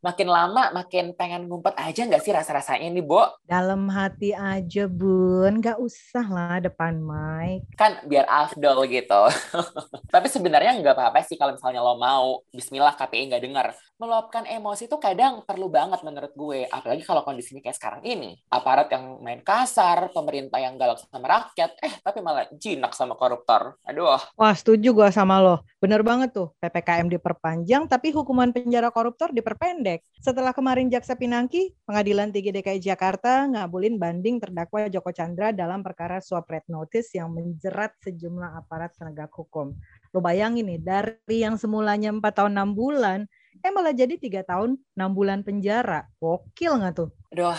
makin lama makin pengen ngumpet aja nggak sih rasa-rasanya nih, Bo? Dalam hati aja, Bun. Nggak usah lah depan mic. Kan biar afdol gitu. Tapi sebenarnya nggak apa-apa sih kalau misalnya lo mau. Bismillah KPI nggak dengar. Meluapkan emosi itu kadang perlu banget menurut gue. Apalagi kalau kondisinya kayak sekarang ini. Aparat yang main kasar, pemerintah yang galak sama rakyat, eh tapi malah jinak sama koruptor. Aduh. Wah, setuju gue sama lo. Bener banget tuh. PPKM diperpanjang, tapi hukuman penjara koruptor diperpendek. Setelah kemarin Jaksa Pinangki, Pengadilan Tinggi DKI Jakarta ngabulin banding terdakwa Joko Chandra dalam perkara suap red notice yang menjerat sejumlah aparat penegak hukum. Lo bayangin nih, dari yang semulanya 4 tahun 6 bulan, eh malah jadi tiga tahun 6 bulan penjara. Gokil nggak tuh? Aduh,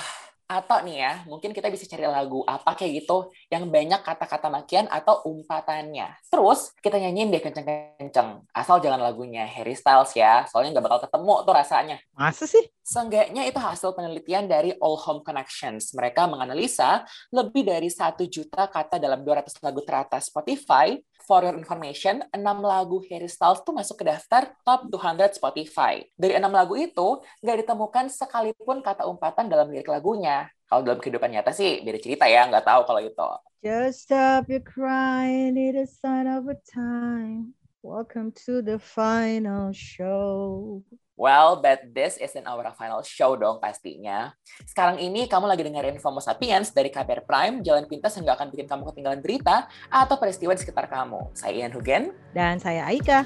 atau nih ya, mungkin kita bisa cari lagu apa kayak gitu yang banyak kata-kata makian atau umpatannya. Terus kita nyanyiin deh kenceng-kenceng. Asal jangan lagunya Harry Styles ya, soalnya nggak bakal ketemu tuh rasanya. Masa sih? Seenggaknya itu hasil penelitian dari All Home Connections. Mereka menganalisa lebih dari satu juta kata dalam 200 lagu teratas Spotify for your information, 6 lagu Harry Styles tuh masuk ke daftar top 200 Spotify. Dari 6 lagu itu, nggak ditemukan sekalipun kata umpatan dalam lirik lagunya. Kalau dalam kehidupan nyata sih, beda cerita ya, nggak tahu kalau itu. Just stop your crying, need a sign of a time. Welcome to the final show. Well, but this isn't our final show dong pastinya. Sekarang ini kamu lagi dengerin FOMO Sapiens dari KBR Prime, jalan pintas yang gak akan bikin kamu ketinggalan berita atau peristiwa di sekitar kamu. Saya Ian Hugen. Dan saya Aika.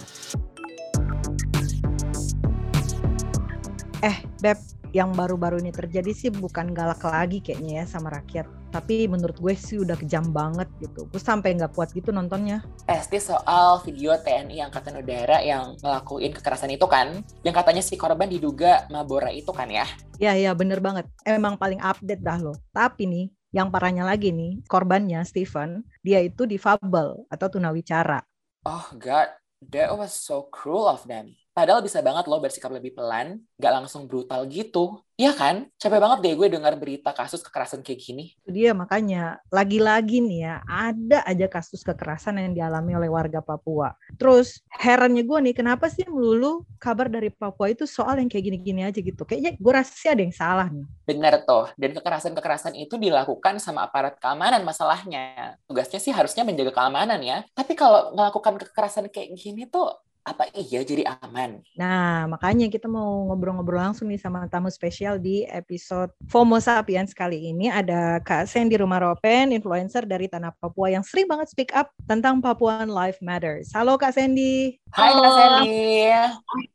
Eh, Beb, yang baru-baru ini terjadi sih bukan galak lagi kayaknya ya sama rakyat. Tapi menurut gue sih udah kejam banget gitu. Gue sampai nggak kuat gitu nontonnya. Pasti soal video TNI Angkatan Udara yang ngelakuin kekerasan itu kan. Yang katanya si korban diduga Mabora itu kan ya. Ya, ya bener banget. Emang paling update dah loh. Tapi nih, yang parahnya lagi nih, korbannya Stephen, dia itu difabel atau tunawicara. Oh God, that was so cruel of them. Padahal bisa banget loh bersikap lebih pelan, gak langsung brutal gitu. Iya kan? Capek banget deh gue dengar berita kasus kekerasan kayak gini. Itu dia makanya lagi-lagi nih ya ada aja kasus kekerasan yang dialami oleh warga Papua. Terus herannya gue nih kenapa sih melulu kabar dari Papua itu soal yang kayak gini-gini aja gitu. Kayaknya gue rasa sih ada yang salah nih. Bener tuh. Dan kekerasan-kekerasan itu dilakukan sama aparat keamanan masalahnya. Tugasnya sih harusnya menjaga keamanan ya. Tapi kalau melakukan kekerasan kayak gini tuh apa iya jadi aman? Nah, makanya kita mau ngobrol-ngobrol langsung nih sama tamu spesial di episode FOMO Sapiens kali ini. Ada Kak Sandy Rumaropen, influencer dari Tanah Papua yang sering banget speak up tentang Papuan Life Matters. Halo Kak Sandy. Hai Kak Sandy.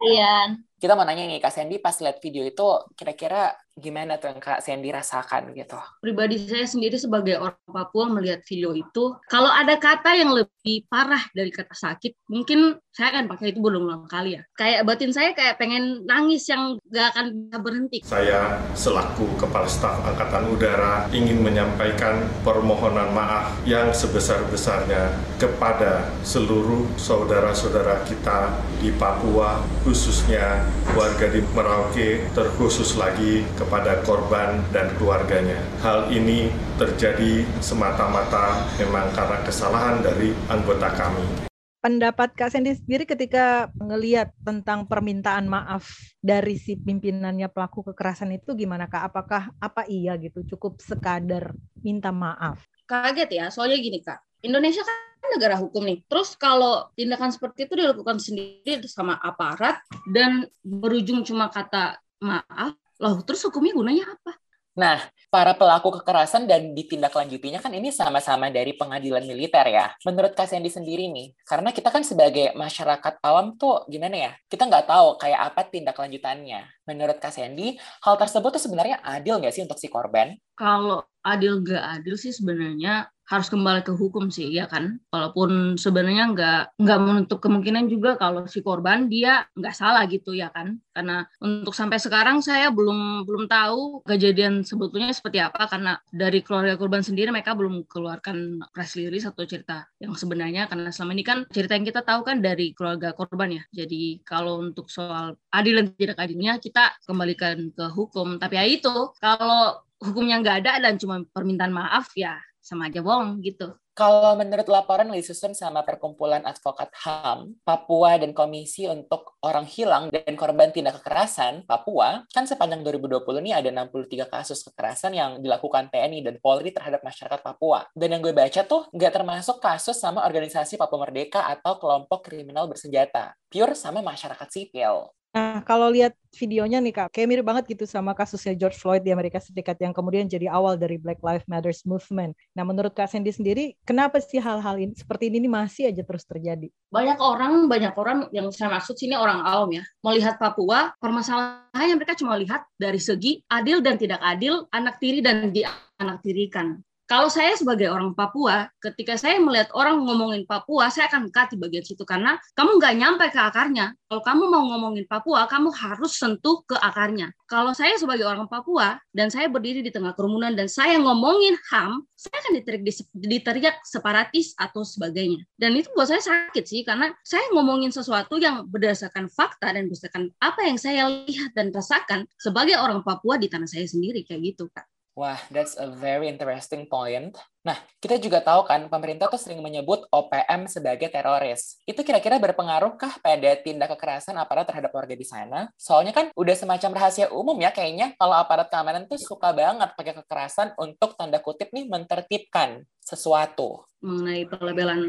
Ian. Kita mau nanya nih, Kak Sandy pas lihat video itu kira-kira gimana tuh yang Kak Sandy rasakan gitu? Pribadi saya sendiri sebagai orang Papua melihat video itu, kalau ada kata yang lebih parah dari kata sakit, mungkin saya akan pakai itu berulang kali ya. Kayak batin saya kayak pengen nangis yang gak akan bisa berhenti. Saya selaku Kepala Staf Angkatan Udara ingin menyampaikan permohonan maaf yang sebesar-besarnya kepada seluruh saudara-saudara kita di Papua, khususnya warga di Merauke, terkhusus lagi kepada korban dan keluarganya. Hal ini terjadi semata-mata memang karena kesalahan dari anggota kami pendapat Kak Sandy sendiri ketika ngeliat tentang permintaan maaf dari si pimpinannya pelaku kekerasan itu gimana Kak? Apakah apa iya gitu cukup sekadar minta maaf? Kaget ya, soalnya gini Kak. Indonesia kan negara hukum nih. Terus kalau tindakan seperti itu dilakukan sendiri sama aparat dan berujung cuma kata maaf, loh terus hukumnya gunanya apa? Nah, para pelaku kekerasan dan ditindaklanjutinya kan ini sama-sama dari pengadilan militer ya. Menurut Kak Sandy sendiri nih, karena kita kan sebagai masyarakat awam tuh gimana ya, kita nggak tahu kayak apa tindak lanjutannya. Menurut Kak Sandy, hal tersebut tuh sebenarnya adil nggak sih untuk si korban? Kalau adil nggak adil sih sebenarnya harus kembali ke hukum sih ya kan? Walaupun sebenarnya nggak nggak menutup kemungkinan juga kalau si korban dia nggak salah gitu ya kan? Karena untuk sampai sekarang saya belum belum tahu kejadian sebetulnya seperti apa karena dari keluarga korban sendiri mereka belum keluarkan press release atau cerita yang sebenarnya karena selama ini kan cerita yang kita tahu kan dari keluarga korban ya. Jadi kalau untuk soal adil dan tidak adilnya kita kembalikan ke hukum tapi ya itu kalau hukumnya nggak ada dan cuma permintaan maaf ya sama aja bohong gitu. Kalau menurut laporan yang disusun sama Perkumpulan Advokat HAM, Papua dan Komisi untuk Orang Hilang dan Korban Tindak Kekerasan Papua, kan sepanjang 2020 ini ada 63 kasus kekerasan yang dilakukan TNI dan Polri terhadap masyarakat Papua. Dan yang gue baca tuh nggak termasuk kasus sama organisasi Papua Merdeka atau kelompok kriminal bersenjata. Pure sama masyarakat sipil. Nah, kalau lihat videonya nih Kak, kayak mirip banget gitu sama kasusnya George Floyd di Amerika Serikat yang kemudian jadi awal dari Black Lives Matter movement. Nah, menurut Kak Sandy sendiri, kenapa sih hal-hal ini seperti ini masih aja terus terjadi? Banyak orang, banyak orang yang saya maksud sini orang awam ya, melihat Papua, permasalahannya mereka cuma lihat dari segi adil dan tidak adil, anak tiri dan di anak tirikan. Kalau saya sebagai orang Papua, ketika saya melihat orang ngomongin Papua, saya akan cut di bagian situ karena kamu nggak nyampe ke akarnya. Kalau kamu mau ngomongin Papua, kamu harus sentuh ke akarnya. Kalau saya sebagai orang Papua dan saya berdiri di tengah kerumunan dan saya ngomongin HAM, saya akan diteriak, diteriak separatis atau sebagainya. Dan itu buat saya sakit sih karena saya ngomongin sesuatu yang berdasarkan fakta dan berdasarkan apa yang saya lihat dan rasakan sebagai orang Papua di tanah saya sendiri kayak gitu, Kak. Wah, that's a very interesting point. Nah, kita juga tahu kan pemerintah tuh sering menyebut OPM sebagai teroris. Itu kira-kira berpengaruhkah pada tindak kekerasan aparat terhadap warga di sana? Soalnya kan udah semacam rahasia umum ya kayaknya kalau aparat keamanan tuh suka banget pakai kekerasan untuk tanda kutip nih mentertibkan sesuatu mengenai pelabelan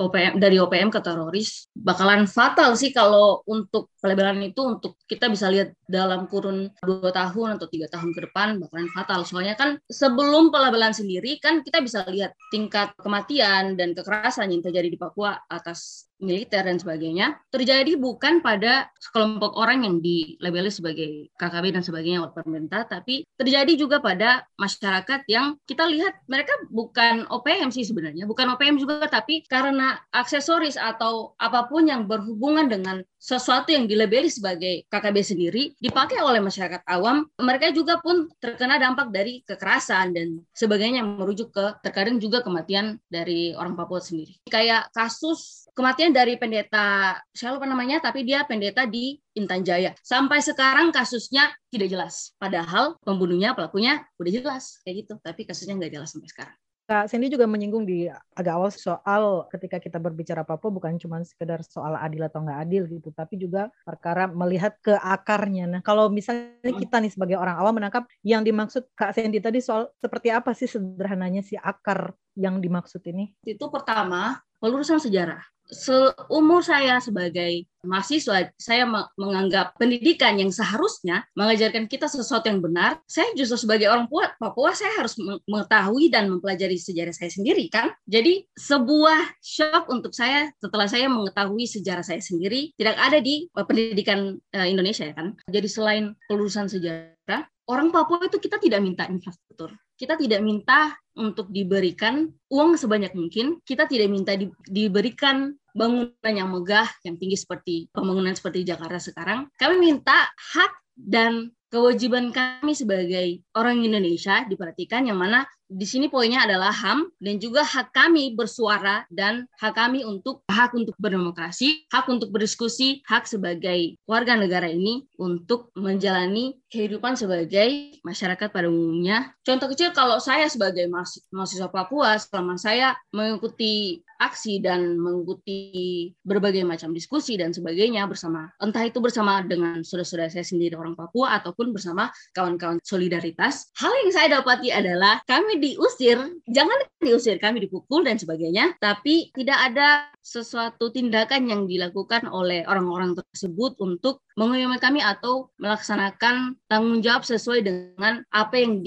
OPM dari OPM ke teroris bakalan fatal sih kalau untuk pelabelan itu untuk kita bisa lihat dalam kurun dua tahun atau tiga tahun ke depan bakalan fatal. Soalnya kan sebelum pelabelan sendiri kan kita bisa lihat tingkat kematian dan kekerasan yang terjadi di Papua atas militer dan sebagainya terjadi bukan pada sekelompok orang yang dilabeli sebagai KKB dan sebagainya oleh pemerintah, tapi terjadi juga pada masyarakat yang kita lihat mereka bukan OPM sih sebenarnya, bukan OPM juga, tapi karena aksesoris atau apa pun yang berhubungan dengan sesuatu yang dilabeli sebagai KKB sendiri dipakai oleh masyarakat awam, mereka juga pun terkena dampak dari kekerasan dan sebagainya yang merujuk ke terkadang juga kematian dari orang Papua sendiri. Kayak kasus kematian dari pendeta, saya lupa namanya, tapi dia pendeta di Intan Jaya. Sampai sekarang kasusnya tidak jelas. Padahal pembunuhnya, pelakunya udah jelas kayak gitu, tapi kasusnya nggak jelas sampai sekarang. Kak Cindy juga menyinggung di agak awal soal ketika kita berbicara Papua bukan cuma sekedar soal adil atau nggak adil gitu, tapi juga perkara melihat ke akarnya. Nah, kalau misalnya kita nih sebagai orang awam menangkap yang dimaksud Kak Cindy tadi soal seperti apa sih sederhananya si akar yang dimaksud ini? Itu pertama, pelurusan sejarah seumur saya sebagai mahasiswa, saya menganggap pendidikan yang seharusnya mengajarkan kita sesuatu yang benar. Saya justru sebagai orang Papua, saya harus mengetahui dan mempelajari sejarah saya sendiri, kan? Jadi sebuah shock untuk saya setelah saya mengetahui sejarah saya sendiri tidak ada di pendidikan eh, Indonesia, kan? Jadi selain kelulusan sejarah, orang Papua itu kita tidak minta infrastruktur. Kita tidak minta untuk diberikan uang sebanyak mungkin. Kita tidak minta di, diberikan bangunan yang megah, yang tinggi seperti pembangunan seperti Jakarta sekarang. Kami minta hak dan kewajiban kami sebagai orang Indonesia diperhatikan yang mana di sini poinnya adalah HAM dan juga hak kami bersuara dan hak kami untuk hak untuk berdemokrasi, hak untuk berdiskusi, hak sebagai warga negara ini untuk menjalani kehidupan sebagai masyarakat pada umumnya. Contoh kecil kalau saya sebagai mahasiswa Papua selama saya mengikuti aksi dan mengikuti berbagai macam diskusi dan sebagainya bersama entah itu bersama dengan saudara-saudara saya sendiri orang Papua ataupun bersama kawan-kawan solidaritas hal yang saya dapati adalah kami diusir. Jangan diusir kami dipukul dan sebagainya. Tapi tidak ada sesuatu tindakan yang dilakukan oleh orang-orang tersebut untuk mengayomi kami atau melaksanakan tanggung jawab sesuai dengan apa yang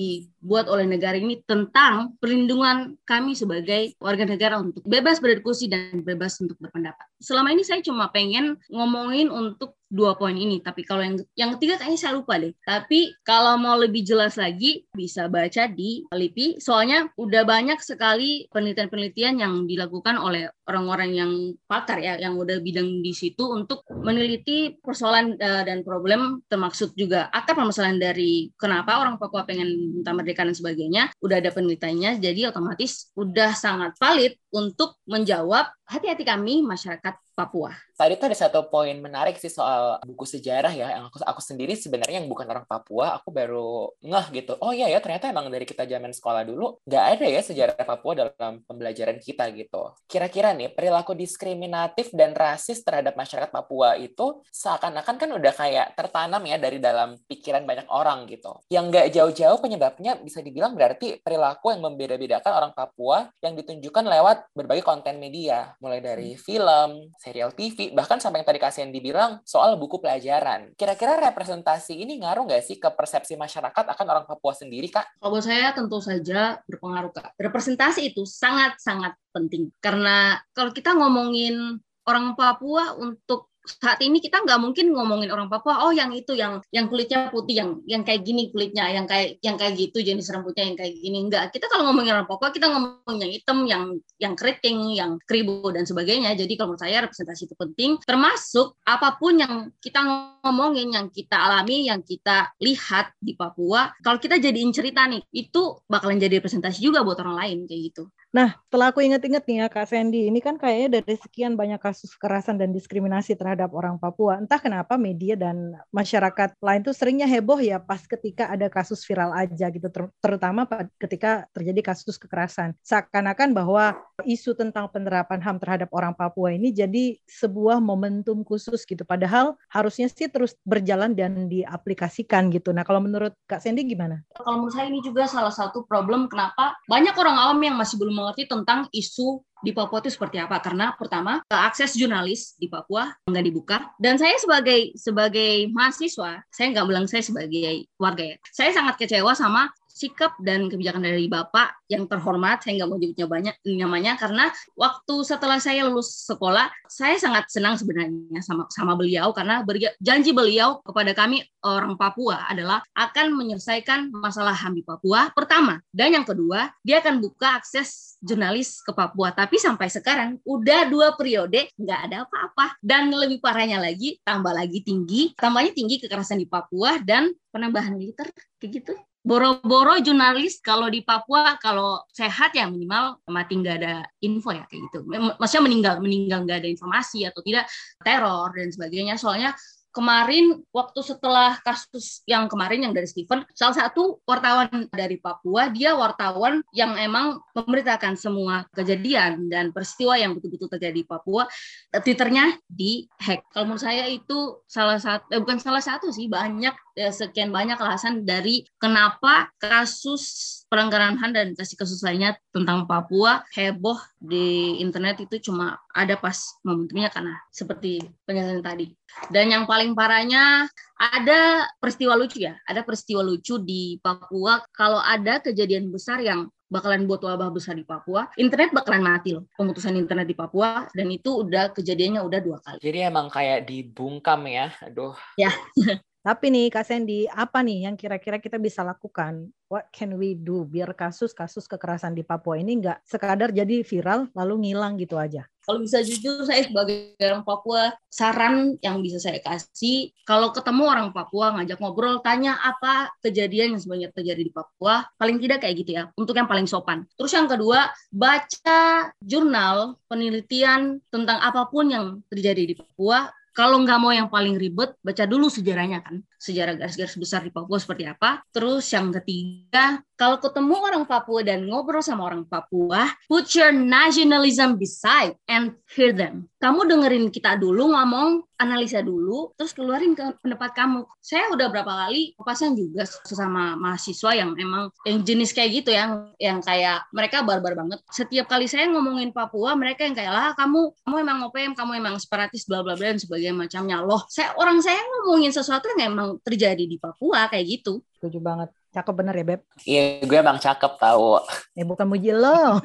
dibuat oleh negara ini tentang perlindungan kami sebagai warga negara untuk bebas berdiskusi dan bebas untuk berpendapat. Selama ini saya cuma pengen ngomongin untuk dua poin ini. Tapi kalau yang yang ketiga kayaknya saya lupa deh. Tapi kalau mau lebih jelas lagi bisa baca di LIPI. Soalnya udah banyak sekali penelitian-penelitian yang dilakukan oleh orang-orang yang pakar ya, yang udah bidang di situ untuk meneliti persoalan uh, dan problem termaksud juga akar permasalahan dari kenapa orang Papua pengen minta dan sebagainya. Udah ada penelitiannya, jadi otomatis udah sangat valid untuk menjawab hati-hati kami masyarakat Papua. Tadi tuh ada satu poin menarik sih soal buku sejarah ya. Yang aku, aku sendiri sebenarnya yang bukan orang Papua, aku baru ngeh gitu. Oh iya ya, ternyata emang dari kita zaman sekolah dulu nggak ada ya sejarah Papua dalam pembelajaran kita gitu. Kira-kira nih perilaku diskriminatif dan rasis terhadap masyarakat Papua itu seakan-akan kan udah kayak tertanam ya dari dalam pikiran banyak orang gitu. Yang nggak jauh-jauh penyebabnya bisa dibilang berarti perilaku yang membeda-bedakan orang Papua yang ditunjukkan lewat berbagai konten media, mulai dari film, serial TV, bahkan sampai yang tadi kasihan dibilang soal buku pelajaran. Kira-kira representasi ini ngaruh nggak sih ke persepsi masyarakat akan orang Papua sendiri, Kak? Kalau saya tentu saja berpengaruh, Kak. Representasi itu sangat-sangat penting. Karena kalau kita ngomongin orang Papua untuk saat ini kita nggak mungkin ngomongin orang Papua oh yang itu yang yang kulitnya putih yang yang kayak gini kulitnya yang kayak yang kayak gitu jenis rambutnya yang kayak gini. Enggak kita kalau ngomongin orang Papua kita ngomongin yang hitam yang yang keriting yang keribu dan sebagainya. Jadi kalau menurut saya representasi itu penting. Termasuk apa pun yang kita ngomongin yang kita alami yang kita lihat di Papua kalau kita jadiin cerita nih itu bakalan jadi representasi juga buat orang lain kayak gitu Nah, setelah aku inget-inget nih ya Kak Sandy, ini kan kayaknya dari sekian banyak kasus kekerasan dan diskriminasi terhadap orang Papua, entah kenapa media dan masyarakat lain tuh seringnya heboh ya pas ketika ada kasus viral aja gitu, ter terutama ketika terjadi kasus kekerasan. Seakan-akan bahwa isu tentang penerapan HAM terhadap orang Papua ini jadi sebuah momentum khusus gitu, padahal harusnya sih terus berjalan dan diaplikasikan gitu. Nah, kalau menurut Kak Sandy gimana? Kalau menurut saya ini juga salah satu problem kenapa banyak orang awam yang masih belum mengerti tentang isu di Papua itu seperti apa? Karena pertama akses jurnalis di Papua nggak dibuka. Dan saya sebagai sebagai mahasiswa saya nggak bilang saya sebagai warga ya. Saya sangat kecewa sama sikap dan kebijakan dari Bapak yang terhormat, saya nggak mau nyebutnya banyak namanya. Karena waktu setelah saya lulus sekolah, saya sangat senang sebenarnya sama sama beliau. Karena janji beliau kepada kami orang Papua adalah akan menyelesaikan masalah HAM di Papua pertama. Dan yang kedua dia akan buka akses jurnalis ke Papua. Tapi sampai sekarang udah dua periode nggak ada apa-apa dan lebih parahnya lagi tambah lagi tinggi tambahnya tinggi kekerasan di Papua dan penambahan militer kayak gitu boro-boro jurnalis kalau di Papua kalau sehat ya minimal mati nggak ada info ya kayak gitu. Maksudnya meninggal meninggal nggak ada informasi atau tidak teror dan sebagainya. Soalnya kemarin waktu setelah kasus yang kemarin yang dari Stephen, salah satu wartawan dari Papua, dia wartawan yang emang memberitakan semua kejadian dan peristiwa yang betul-betul terjadi di Papua, Twitternya di hack. Kalau menurut saya itu salah satu, eh, bukan salah satu sih, banyak ya, sekian banyak alasan dari kenapa kasus pelanggaran HAM dan kasus-kasus lainnya tentang Papua heboh di internet itu cuma ada pas momentumnya karena seperti penjelasan tadi. Dan yang paling parahnya ada peristiwa lucu ya, ada peristiwa lucu di Papua kalau ada kejadian besar yang bakalan buat wabah besar di Papua, internet bakalan mati loh, pemutusan internet di Papua, dan itu udah kejadiannya udah dua kali. Jadi emang kayak dibungkam ya, aduh. Ya. Tapi nih Kak Sandy, apa nih yang kira-kira kita bisa lakukan? What can we do biar kasus-kasus kekerasan di Papua ini nggak sekadar jadi viral lalu ngilang gitu aja? Kalau bisa jujur saya sebagai orang Papua, saran yang bisa saya kasih, kalau ketemu orang Papua ngajak ngobrol, tanya apa kejadian yang sebenarnya terjadi di Papua, paling tidak kayak gitu ya, untuk yang paling sopan. Terus yang kedua, baca jurnal penelitian tentang apa pun yang terjadi di Papua, kalau nggak mau yang paling ribet, baca dulu sejarahnya kan. Sejarah garis-garis besar di Papua seperti apa. Terus yang ketiga, kalau ketemu orang Papua dan ngobrol sama orang Papua, put your nationalism beside and hear them. Kamu dengerin kita dulu ngomong, analisa dulu, terus keluarin ke pendapat kamu. Saya udah berapa kali papasan juga sesama mahasiswa yang emang yang jenis kayak gitu yang yang kayak mereka barbar banget. Setiap kali saya ngomongin Papua, mereka yang kayak lah kamu kamu emang ngopem, kamu emang separatis bla bla bla dan sebagainya macamnya. Loh, saya orang saya ngomongin sesuatu yang emang terjadi di Papua kayak gitu. Setuju banget. Cakep bener ya, Beb? Iya, gue emang cakep tahu. Eh, bukan muji lo.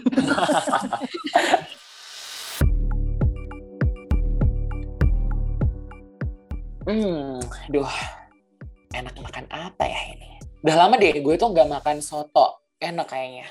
hmm, duh. Enak makan apa ya ini? Udah lama deh, gue tuh nggak makan soto. Enak kayaknya.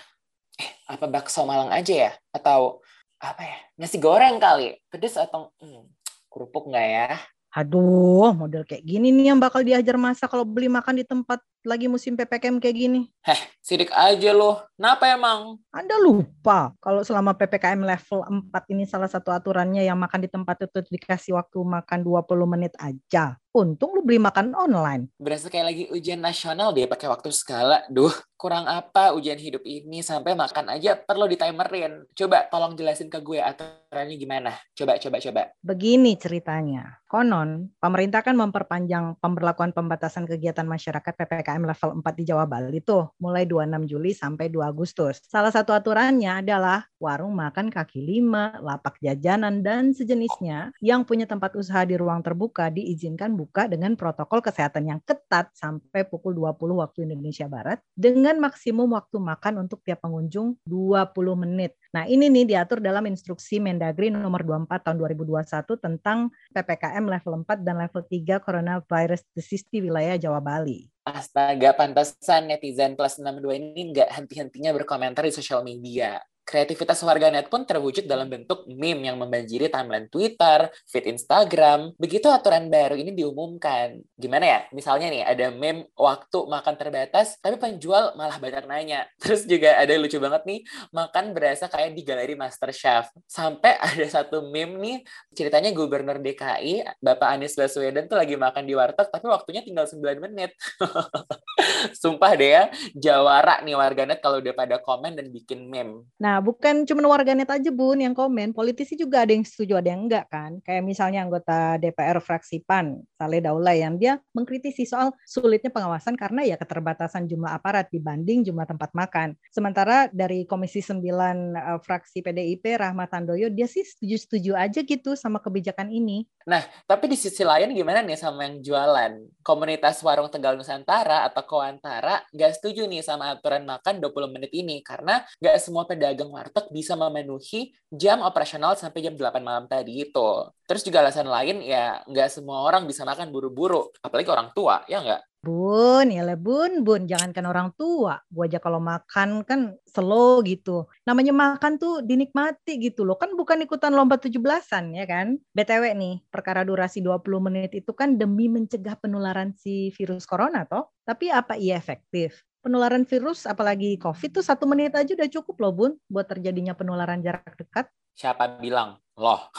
Eh, apa bakso Malang aja ya? Atau apa ya? Nasi goreng kali. Pedes atau hmm, kerupuk nggak ya? Aduh, model kayak gini nih yang bakal diajar masa kalau beli makan di tempat lagi musim PPKM kayak gini. Heh, sidik aja loh. Kenapa emang? Anda lupa kalau selama PPKM level 4 ini salah satu aturannya yang makan di tempat itu dikasih waktu makan 20 menit aja. Untung lu beli makan online. Berasa kayak lagi ujian nasional deh pakai waktu segala. Duh, kurang apa ujian hidup ini sampai makan aja perlu ditimerin. Coba tolong jelasin ke gue aturannya gimana. Coba, coba, coba. Begini ceritanya. Konon, pemerintah kan memperpanjang pemberlakuan pembatasan kegiatan masyarakat PPKM level 4 di Jawa Bali tuh mulai 26 Juli sampai 2 Agustus. Salah satu aturannya adalah warung makan kaki lima, lapak jajanan, dan sejenisnya yang punya tempat usaha di ruang terbuka diizinkan buka dengan protokol kesehatan yang ketat sampai pukul 20 waktu Indonesia Barat dengan maksimum waktu makan untuk tiap pengunjung 20 menit. Nah, ini nih diatur dalam instruksi Mendagri nomor 24 tahun 2021 tentang PPKM level 4 dan level 3 coronavirus disease di wilayah Jawa Bali. Astaga, pantesan netizen plus 62 ini nggak henti-hentinya berkomentar di sosial media. Kreativitas warganet pun terwujud dalam bentuk meme yang membanjiri timeline Twitter, feed Instagram. Begitu aturan baru ini diumumkan. Gimana ya? Misalnya nih, ada meme waktu makan terbatas, tapi penjual malah banyak nanya. Terus juga ada lucu banget nih, makan berasa kayak di galeri Master Chef. Sampai ada satu meme nih, ceritanya Gubernur DKI, Bapak Anies Baswedan tuh lagi makan di warteg, tapi waktunya tinggal 9 menit. Sumpah deh ya, jawara nih warganet kalau udah pada komen dan bikin meme. Nah, Nah, bukan cuma warganet aja Bun yang komen, politisi juga ada yang setuju, ada yang enggak kan. Kayak misalnya anggota DPR fraksi PAN, Saleh Daulay yang dia mengkritisi soal sulitnya pengawasan karena ya keterbatasan jumlah aparat dibanding jumlah tempat makan. Sementara dari Komisi 9 uh, eh, fraksi PDIP Rahmat Tandoyo dia sih setuju-setuju aja gitu sama kebijakan ini. Nah, tapi di sisi lain gimana nih sama yang jualan? Komunitas warung Tegal Nusantara atau Kowantara nggak setuju nih sama aturan makan 20 menit ini karena nggak semua pedagang pedagang warteg bisa memenuhi jam operasional sampai jam 8 malam tadi itu. Terus juga alasan lain ya nggak semua orang bisa makan buru-buru, apalagi orang tua, ya nggak? Bun, ya bun, bun, jangankan orang tua. Gua aja kalau makan kan slow gitu. Namanya makan tuh dinikmati gitu loh. Kan bukan ikutan lomba 17-an ya kan. BTW nih, perkara durasi 20 menit itu kan demi mencegah penularan si virus corona toh. Tapi apa iya efektif? Penularan virus apalagi COVID tuh satu menit aja udah cukup loh Bun buat terjadinya penularan jarak dekat. Siapa bilang? Loh.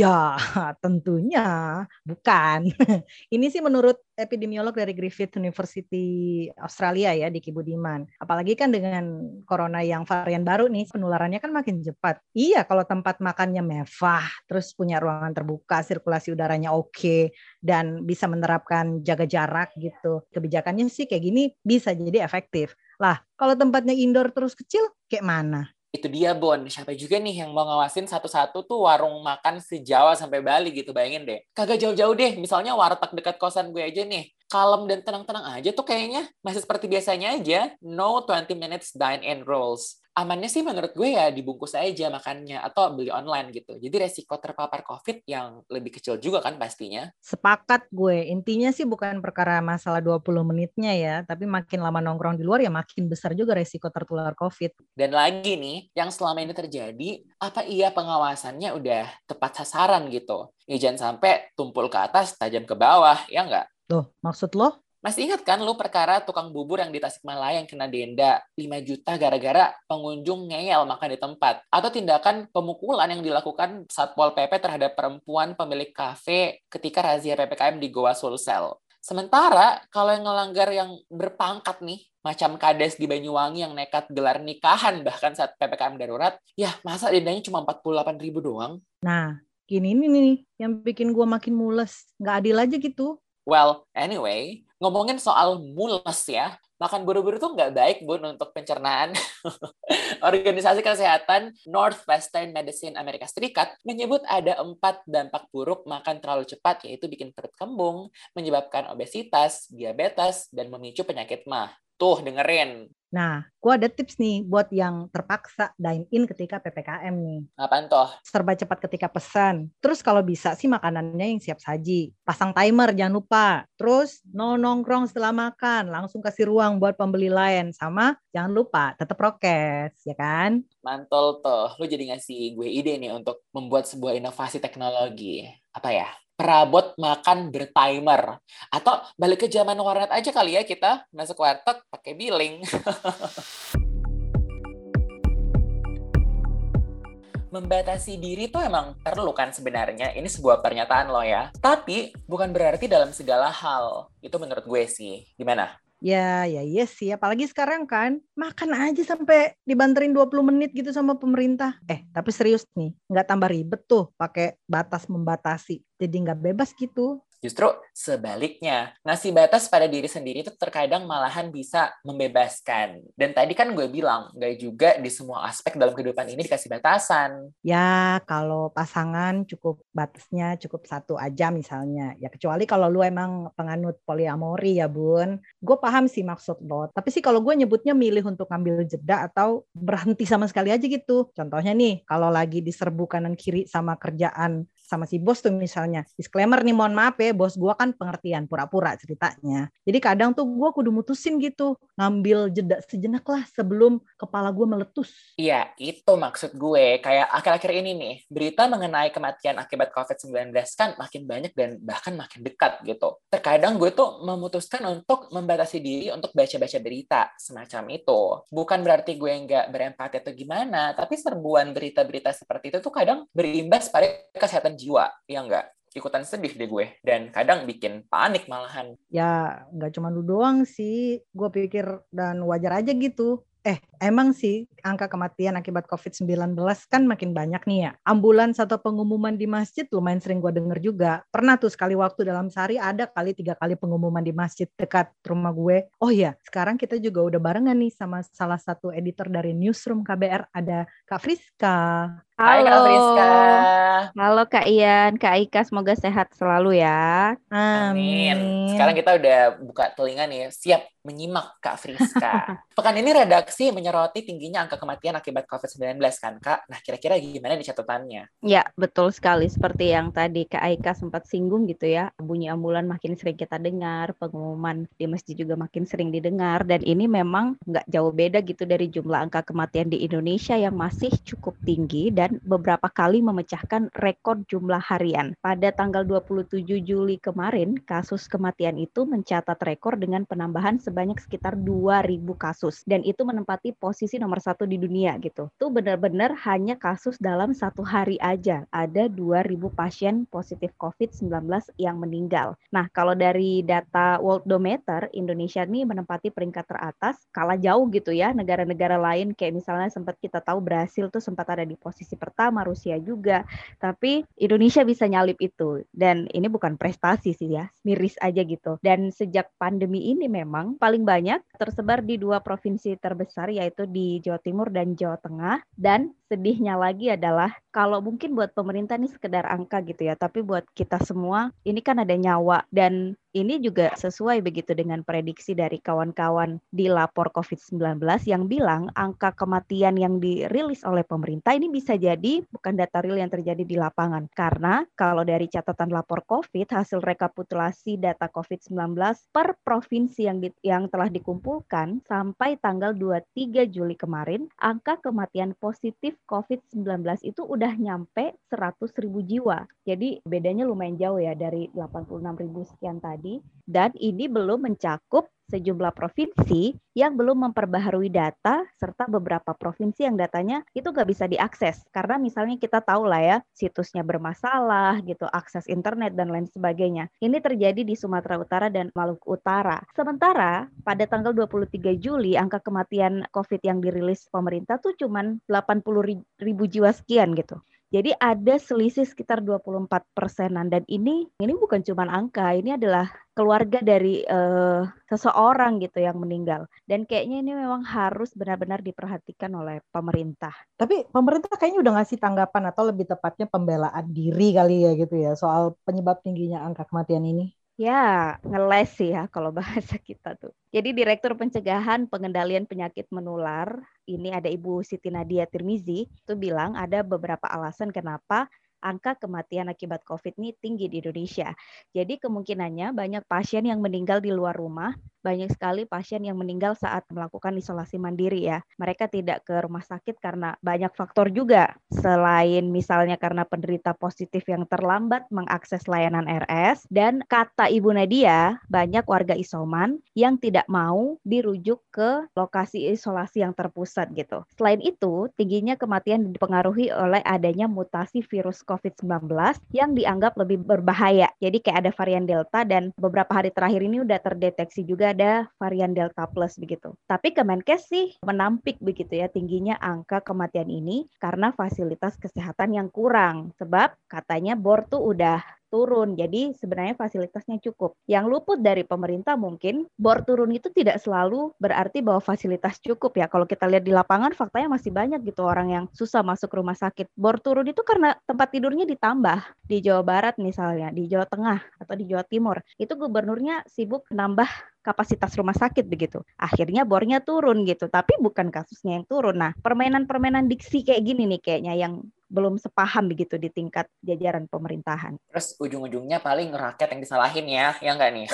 ya, tentunya bukan. Ini sih menurut epidemiolog dari Griffith University Australia ya, Diki Budiman. Apalagi kan dengan corona yang varian baru nih, penularannya kan makin cepat. Iya, kalau tempat makannya mewah, terus punya ruangan terbuka, sirkulasi udaranya oke, dan bisa menerapkan jaga jarak gitu. Kebijakannya sih kayak gini bisa jadi efektif. Lah, kalau tempatnya indoor terus kecil, kayak mana? Itu dia Bon. Siapa juga nih yang mau ngawasin satu-satu tuh warung makan sejawa sampai Bali gitu bayangin deh. Kagak jauh-jauh deh. Misalnya warteg dekat kosan gue aja nih kalem dan tenang-tenang aja tuh kayaknya masih seperti biasanya aja no 20 minutes dine in rules amannya sih menurut gue ya dibungkus aja makannya atau beli online gitu. Jadi resiko terpapar COVID yang lebih kecil juga kan pastinya. Sepakat gue. Intinya sih bukan perkara masalah 20 menitnya ya, tapi makin lama nongkrong di luar ya makin besar juga resiko tertular COVID. Dan lagi nih, yang selama ini terjadi, apa iya pengawasannya udah tepat sasaran gitu? Ya jangan sampai tumpul ke atas, tajam ke bawah, ya nggak? Tuh, maksud lo? Masih ingat kan lu perkara tukang bubur yang di Tasikmalaya yang kena denda 5 juta gara-gara pengunjung ngeyel makan di tempat? Atau tindakan pemukulan yang dilakukan Satpol PP terhadap perempuan pemilik kafe ketika razia PPKM di Goa Sulsel? Sementara kalau yang ngelanggar yang berpangkat nih, macam kades di Banyuwangi yang nekat gelar nikahan bahkan saat PPKM darurat, ya masa dendanya cuma 48 ribu doang? Nah, ini nih yang bikin gue makin mules. Nggak adil aja gitu. Well, anyway, ngomongin soal mules ya, makan buru-buru tuh nggak baik bun untuk pencernaan. Organisasi Kesehatan Northwestern Medicine Amerika Serikat menyebut ada empat dampak buruk makan terlalu cepat, yaitu bikin perut kembung, menyebabkan obesitas, diabetes, dan memicu penyakit mah. Tuh, dengerin. Nah, gue ada tips nih buat yang terpaksa dine in ketika PPKM nih. Apaan toh? Serba cepat ketika pesan. Terus kalau bisa sih makanannya yang siap saji. Pasang timer jangan lupa. Terus no nongkrong setelah makan. Langsung kasih ruang buat pembeli lain. Sama jangan lupa tetap prokes, ya kan? Mantul tuh. Lu jadi ngasih gue ide nih untuk membuat sebuah inovasi teknologi. Apa ya? Perabot makan bertimer. Atau balik ke zaman warnet aja kali ya kita masuk warteg pakai billing. membatasi diri tuh emang perlu kan sebenarnya. Ini sebuah pernyataan lo ya. Tapi bukan berarti dalam segala hal. Itu menurut gue sih. Gimana? Ya, ya iya sih. Apalagi sekarang kan, makan aja sampai dibanterin 20 menit gitu sama pemerintah. Eh, tapi serius nih, nggak tambah ribet tuh pakai batas membatasi. Jadi nggak bebas gitu. Justru sebaliknya, ngasih batas pada diri sendiri itu terkadang malahan bisa membebaskan. Dan tadi kan gue bilang, gak juga di semua aspek dalam kehidupan ini dikasih batasan. Ya, kalau pasangan cukup batasnya cukup satu aja misalnya. Ya kecuali kalau lu emang penganut poliamori ya bun. Gue paham sih maksud lo. Tapi sih kalau gue nyebutnya milih untuk ngambil jeda atau berhenti sama sekali aja gitu. Contohnya nih, kalau lagi diserbu kanan kiri sama kerjaan sama si bos tuh misalnya. Disclaimer nih mohon maaf ya, bos gue kan pengertian pura-pura ceritanya. Jadi kadang tuh gue kudu mutusin gitu, ngambil jeda sejenak lah sebelum kepala gue meletus. Iya, itu maksud gue. Kayak akhir-akhir ini nih, berita mengenai kematian akibat COVID-19 kan makin banyak dan bahkan makin dekat gitu. Terkadang gue tuh memutuskan untuk membatasi diri untuk baca-baca berita semacam itu. Bukan berarti gue nggak berempati atau gimana, tapi serbuan berita-berita seperti itu tuh kadang berimbas pada kesehatan jiwa, ya enggak? ikutan sedih deh gue dan kadang bikin panik malahan. Ya nggak cuma lu doang sih, gue pikir dan wajar aja gitu. Eh, emang sih angka kematian akibat COVID-19 kan makin banyak nih ya. Ambulans atau pengumuman di masjid lumayan sering gue denger juga. Pernah tuh sekali waktu dalam sehari ada kali tiga kali pengumuman di masjid dekat rumah gue. Oh iya, sekarang kita juga udah barengan nih sama salah satu editor dari Newsroom KBR, ada Kak Friska. Halo. Hai Kak Friska. Halo Kak Ian, Kak Ika semoga sehat selalu ya. Amin. Amin. Sekarang kita udah buka telinga nih, siap menyimak Kak Friska. Pekan ini redaksi menyoroti tingginya angka kematian akibat COVID-19 kan Kak. Nah kira-kira gimana di catatannya? Ya betul sekali, seperti yang tadi Kak Aika sempat singgung gitu ya. Bunyi ambulan makin sering kita dengar, pengumuman di masjid juga makin sering didengar. Dan ini memang nggak jauh beda gitu dari jumlah angka kematian di Indonesia yang masih cukup tinggi dan dan beberapa kali memecahkan rekor jumlah harian. Pada tanggal 27 Juli kemarin, kasus kematian itu mencatat rekor dengan penambahan sebanyak sekitar 2.000 kasus. Dan itu menempati posisi nomor satu di dunia gitu. Itu benar-benar hanya kasus dalam satu hari aja. Ada 2.000 pasien positif COVID-19 yang meninggal. Nah, kalau dari data Worldometer, Indonesia ini menempati peringkat teratas, kalah jauh gitu ya. Negara-negara lain kayak misalnya sempat kita tahu Brasil tuh sempat ada di posisi pertama, Rusia juga. Tapi Indonesia bisa nyalip itu. Dan ini bukan prestasi sih ya, miris aja gitu. Dan sejak pandemi ini memang paling banyak tersebar di dua provinsi terbesar yaitu di Jawa Timur dan Jawa Tengah. Dan sedihnya lagi adalah kalau mungkin buat pemerintah ini sekedar angka gitu ya, tapi buat kita semua ini kan ada nyawa dan ini juga sesuai begitu dengan prediksi dari kawan-kawan di lapor COVID-19 yang bilang angka kematian yang dirilis oleh pemerintah ini bisa jadi bukan data real yang terjadi di lapangan. Karena kalau dari catatan lapor COVID, hasil rekapitulasi data COVID-19 per provinsi yang di, yang telah dikumpulkan sampai tanggal 23 Juli kemarin, angka kematian positif COVID-19 itu udah nyampe 100 ribu jiwa. Jadi bedanya lumayan jauh ya dari 86 ribu sekian tadi tadi, dan ini belum mencakup sejumlah provinsi yang belum memperbaharui data serta beberapa provinsi yang datanya itu nggak bisa diakses. Karena misalnya kita tahu lah ya situsnya bermasalah gitu akses internet dan lain sebagainya. Ini terjadi di Sumatera Utara dan Maluku Utara. Sementara pada tanggal 23 Juli angka kematian COVID yang dirilis pemerintah tuh cuman 80 ribu jiwa sekian gitu jadi ada selisih sekitar 24 persenan dan ini ini bukan cuma angka, ini adalah keluarga dari uh, seseorang gitu yang meninggal. Dan kayaknya ini memang harus benar-benar diperhatikan oleh pemerintah. Tapi pemerintah kayaknya udah ngasih tanggapan atau lebih tepatnya pembelaan diri kali ya gitu ya soal penyebab tingginya angka kematian ini. Ya, ngeles sih ya kalau bahasa kita tuh. Jadi Direktur Pencegahan Pengendalian Penyakit Menular, ini ada Ibu Siti Nadia Tirmizi, itu bilang ada beberapa alasan kenapa angka kematian akibat COVID ini tinggi di Indonesia. Jadi kemungkinannya banyak pasien yang meninggal di luar rumah banyak sekali pasien yang meninggal saat melakukan isolasi mandiri ya. Mereka tidak ke rumah sakit karena banyak faktor juga. Selain misalnya karena penderita positif yang terlambat mengakses layanan RS dan kata Ibu Nadia, banyak warga isoman yang tidak mau dirujuk ke lokasi isolasi yang terpusat gitu. Selain itu, tingginya kematian dipengaruhi oleh adanya mutasi virus COVID-19 yang dianggap lebih berbahaya. Jadi kayak ada varian Delta dan beberapa hari terakhir ini udah terdeteksi juga ada varian Delta Plus begitu. Tapi Kemenkes sih menampik begitu ya tingginya angka kematian ini karena fasilitas kesehatan yang kurang. Sebab katanya bor tuh udah turun. Jadi sebenarnya fasilitasnya cukup. Yang luput dari pemerintah mungkin bor turun itu tidak selalu berarti bahwa fasilitas cukup ya. Kalau kita lihat di lapangan faktanya masih banyak gitu orang yang susah masuk rumah sakit. Bor turun itu karena tempat tidurnya ditambah di Jawa Barat misalnya, di Jawa Tengah atau di Jawa Timur. Itu gubernurnya sibuk nambah kapasitas rumah sakit begitu. Akhirnya bornya turun gitu, tapi bukan kasusnya yang turun. Nah, permainan-permainan diksi kayak gini nih kayaknya yang belum sepaham begitu di tingkat jajaran pemerintahan. Terus ujung-ujungnya paling rakyat yang disalahin ya, ya enggak nih?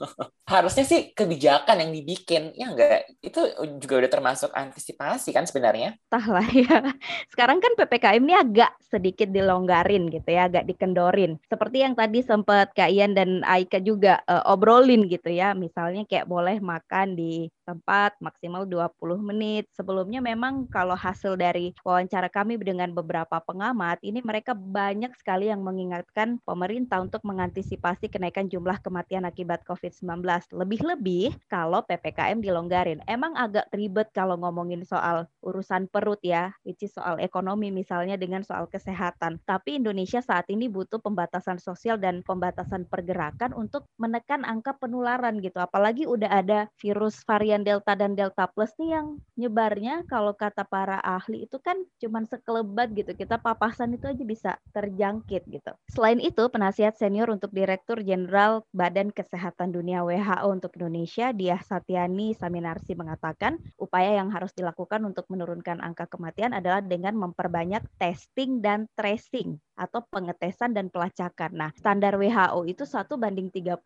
Harusnya sih kebijakan yang dibikin, ya enggak? Itu juga udah termasuk antisipasi kan sebenarnya? Entahlah ya. Sekarang kan PPKM ini agak sedikit dilonggarin gitu ya, agak dikendorin. Seperti yang tadi sempat Kak Ian dan Aika juga uh, obrolin gitu ya. Misalnya kayak boleh makan di tempat maksimal 20 menit. Sebelumnya memang kalau hasil dari wawancara kami dengan beberapa pengamat, ini mereka banyak sekali yang mengingatkan pemerintah untuk mengantisipasi kenaikan jumlah kematian akibat COVID-19. Lebih-lebih kalau PPKM dilonggarin. Emang agak ribet kalau ngomongin soal urusan perut ya, which is soal ekonomi misalnya dengan soal kesehatan. Tapi Indonesia saat ini butuh pembatasan sosial dan pembatasan pergerakan untuk menekan angka penularan gitu. Apalagi udah ada virus varian varian Delta dan Delta Plus nih yang nyebarnya kalau kata para ahli itu kan cuman sekelebat gitu. Kita papasan itu aja bisa terjangkit gitu. Selain itu, penasihat senior untuk Direktur Jenderal Badan Kesehatan Dunia WHO untuk Indonesia, Diah Satyani Saminarsi mengatakan, upaya yang harus dilakukan untuk menurunkan angka kematian adalah dengan memperbanyak testing dan tracing atau pengetesan dan pelacakan. Nah, standar WHO itu satu banding 30,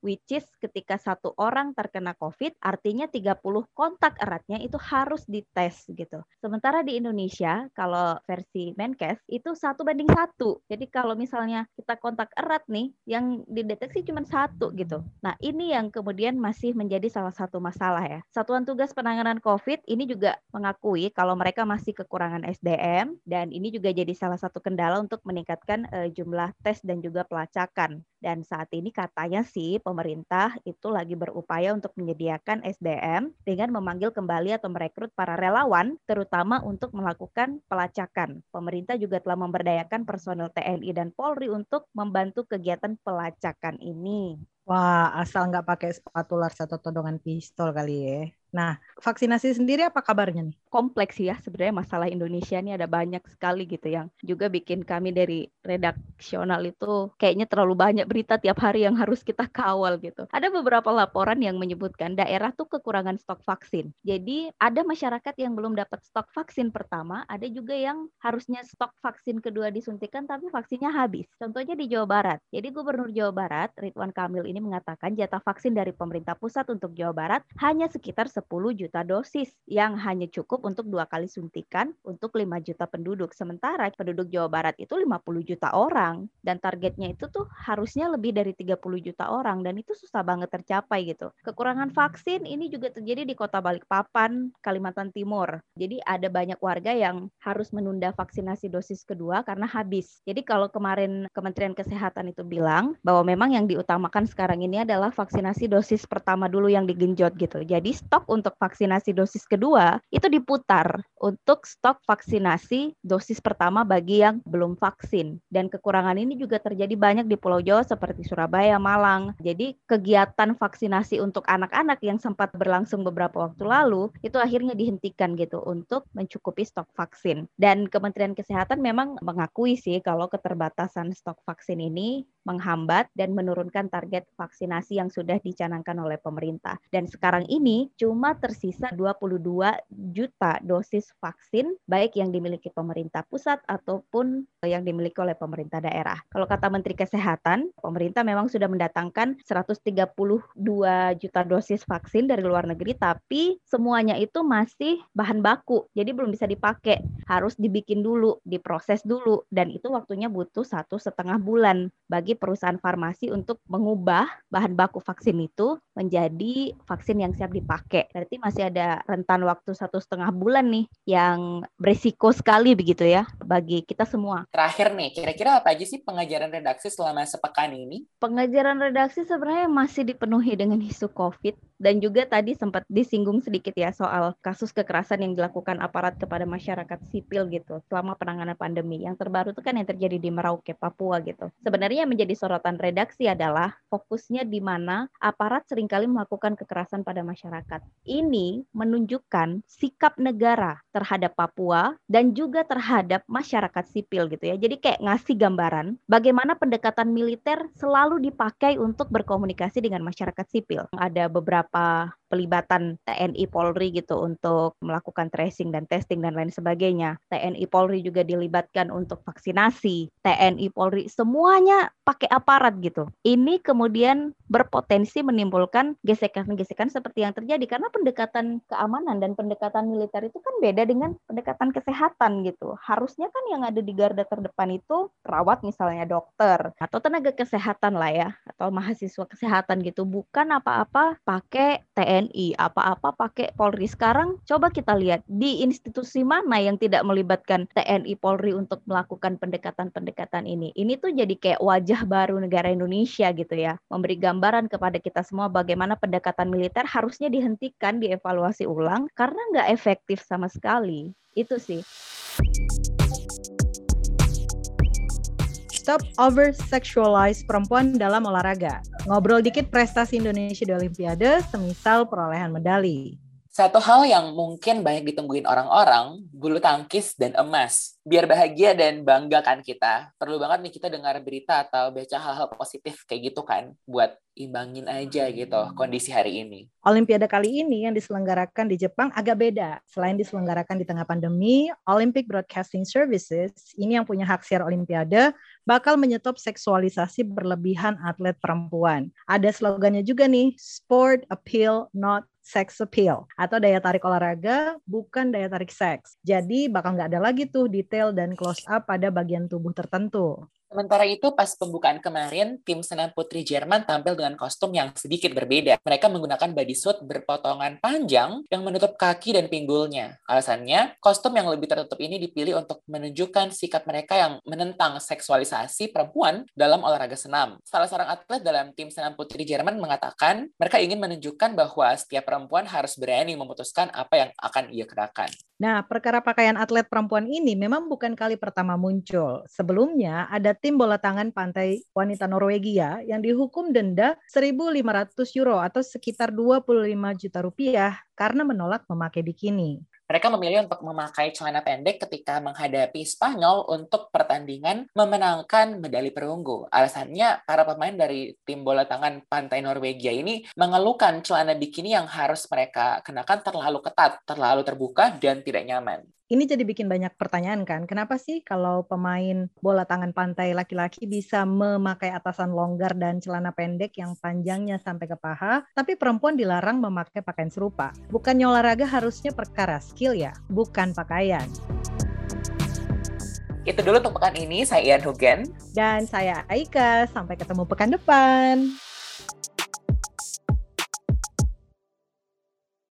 which is ketika satu orang terkena COVID, artinya 30 kontak eratnya itu harus dites gitu. Sementara di Indonesia, kalau versi Menkes itu satu banding satu. Jadi kalau misalnya kita kontak erat nih, yang dideteksi cuma satu gitu. Nah, ini yang kemudian masih menjadi salah satu masalah ya. Satuan Tugas Penanganan COVID ini juga mengakui kalau mereka masih kekurangan SDM dan ini juga jadi salah satu kendala untuk meningkatkan uh, jumlah tes dan juga pelacakan. Dan saat ini katanya sih pemerintah itu lagi berupaya untuk menyediakan SDM dengan memanggil kembali atau merekrut para relawan terutama untuk melakukan pelacakan. Pemerintah juga telah memberdayakan personel TNI dan Polri untuk membantu kegiatan pelacakan ini. Wah, asal nggak pakai sepatu lars atau todongan pistol kali ya. Nah, vaksinasi sendiri apa kabarnya nih? Kompleks ya sebenarnya masalah Indonesia ini ada banyak sekali gitu yang juga bikin kami dari redaksional itu kayaknya terlalu banyak berita tiap hari yang harus kita kawal gitu. Ada beberapa laporan yang menyebutkan daerah tuh kekurangan stok vaksin. Jadi ada masyarakat yang belum dapat stok vaksin pertama, ada juga yang harusnya stok vaksin kedua disuntikan tapi vaksinnya habis. Contohnya di Jawa Barat. Jadi Gubernur Jawa Barat Ridwan Kamil ini mengatakan jatah vaksin dari pemerintah pusat untuk Jawa Barat hanya sekitar 10 juta dosis yang hanya cukup untuk dua kali suntikan untuk 5 juta penduduk. Sementara penduduk Jawa Barat itu 50 juta orang dan targetnya itu tuh harusnya lebih dari 30 juta orang dan itu susah banget tercapai gitu. Kekurangan vaksin ini juga terjadi di Kota Balikpapan, Kalimantan Timur. Jadi ada banyak warga yang harus menunda vaksinasi dosis kedua karena habis. Jadi kalau kemarin Kementerian Kesehatan itu bilang bahwa memang yang diutamakan sekarang ini adalah vaksinasi dosis pertama dulu yang digenjot gitu. Jadi stok untuk vaksinasi dosis kedua itu diputar untuk stok vaksinasi dosis pertama bagi yang belum vaksin. Dan kekurangan ini juga terjadi banyak di Pulau Jawa seperti Surabaya, Malang. Jadi kegiatan vaksinasi untuk anak-anak yang sempat berlangsung beberapa waktu lalu itu akhirnya dihentikan gitu untuk mencukupi stok vaksin. Dan Kementerian Kesehatan memang mengakui sih kalau keterbatasan stok vaksin ini menghambat dan menurunkan target vaksinasi yang sudah dicanangkan oleh pemerintah. Dan sekarang ini cuma cuma tersisa 22 juta dosis vaksin baik yang dimiliki pemerintah pusat ataupun yang dimiliki oleh pemerintah daerah. Kalau kata Menteri Kesehatan, pemerintah memang sudah mendatangkan 132 juta dosis vaksin dari luar negeri tapi semuanya itu masih bahan baku. Jadi belum bisa dipakai. Harus dibikin dulu, diproses dulu dan itu waktunya butuh satu setengah bulan bagi perusahaan farmasi untuk mengubah bahan baku vaksin itu menjadi vaksin yang siap dipakai. Berarti masih ada rentan waktu satu setengah bulan nih yang berisiko sekali begitu ya bagi kita semua. Terakhir nih, kira-kira apa aja sih pengajaran redaksi selama sepekan ini? Pengajaran redaksi sebenarnya masih dipenuhi dengan isu COVID dan juga tadi sempat disinggung sedikit ya soal kasus kekerasan yang dilakukan aparat kepada masyarakat sipil gitu selama penanganan pandemi. Yang terbaru itu kan yang terjadi di Merauke, Papua gitu. Sebenarnya yang menjadi sorotan redaksi adalah fokusnya di mana aparat sering kali melakukan kekerasan pada masyarakat. Ini menunjukkan sikap negara terhadap Papua dan juga terhadap masyarakat sipil gitu ya. Jadi kayak ngasih gambaran bagaimana pendekatan militer selalu dipakai untuk berkomunikasi dengan masyarakat sipil. Ada beberapa pelibatan TNI Polri gitu untuk melakukan tracing dan testing dan lain sebagainya. TNI Polri juga dilibatkan untuk vaksinasi. TNI Polri semuanya pakai aparat gitu. Ini kemudian berpotensi menimbulkan gesekan-gesekan seperti yang terjadi karena pendekatan keamanan dan pendekatan militer itu kan beda dengan pendekatan kesehatan gitu. Harusnya kan yang ada di garda terdepan itu perawat misalnya dokter atau tenaga kesehatan lah ya atau mahasiswa kesehatan gitu bukan apa-apa pakai TNI TNI, apa-apa pakai Polri. Sekarang coba kita lihat di institusi mana yang tidak melibatkan TNI Polri untuk melakukan pendekatan-pendekatan ini. Ini tuh jadi kayak wajah baru negara Indonesia gitu ya. Memberi gambaran kepada kita semua bagaimana pendekatan militer harusnya dihentikan, dievaluasi ulang karena nggak efektif sama sekali. Itu sih. Stop over sexualize perempuan dalam olahraga. Ngobrol dikit prestasi Indonesia di Olimpiade, semisal perolehan medali. Satu hal yang mungkin banyak ditungguin orang-orang, bulu tangkis dan emas biar bahagia dan bangga kan kita. Perlu banget nih kita dengar berita atau baca hal-hal positif kayak gitu kan buat imbangin aja gitu kondisi hari ini. Olimpiade kali ini yang diselenggarakan di Jepang agak beda. Selain diselenggarakan di tengah pandemi, Olympic Broadcasting Services ini yang punya hak siar Olimpiade bakal menyetop seksualisasi berlebihan atlet perempuan. Ada slogannya juga nih, sport appeal not sex appeal atau daya tarik olahraga bukan daya tarik seks. Jadi bakal nggak ada lagi tuh detail dan close up pada bagian tubuh tertentu. Sementara itu, pas pembukaan kemarin, tim senam putri Jerman tampil dengan kostum yang sedikit berbeda. Mereka menggunakan bodysuit berpotongan panjang yang menutup kaki dan pinggulnya. Alasannya, kostum yang lebih tertutup ini dipilih untuk menunjukkan sikap mereka yang menentang seksualisasi perempuan dalam olahraga senam. Salah seorang atlet dalam tim senam putri Jerman mengatakan, mereka ingin menunjukkan bahwa setiap perempuan harus berani memutuskan apa yang akan ia kerjakan. Nah, perkara pakaian atlet perempuan ini memang bukan kali pertama muncul. Sebelumnya ada tim bola tangan pantai wanita Norwegia yang dihukum denda 1.500 euro atau sekitar 25 juta rupiah karena menolak memakai bikini. Mereka memilih untuk memakai celana pendek ketika menghadapi Spanyol untuk pertandingan memenangkan medali perunggu. Alasannya, para pemain dari tim bola tangan pantai Norwegia ini mengeluhkan celana bikini yang harus mereka kenakan terlalu ketat, terlalu terbuka, dan tidak nyaman ini jadi bikin banyak pertanyaan kan. Kenapa sih kalau pemain bola tangan pantai laki-laki bisa memakai atasan longgar dan celana pendek yang panjangnya sampai ke paha, tapi perempuan dilarang memakai pakaian serupa? Bukannya olahraga harusnya perkara skill ya, bukan pakaian. Itu dulu untuk pekan ini. Saya Ian Hugen. Dan saya Aika. Sampai ketemu pekan depan.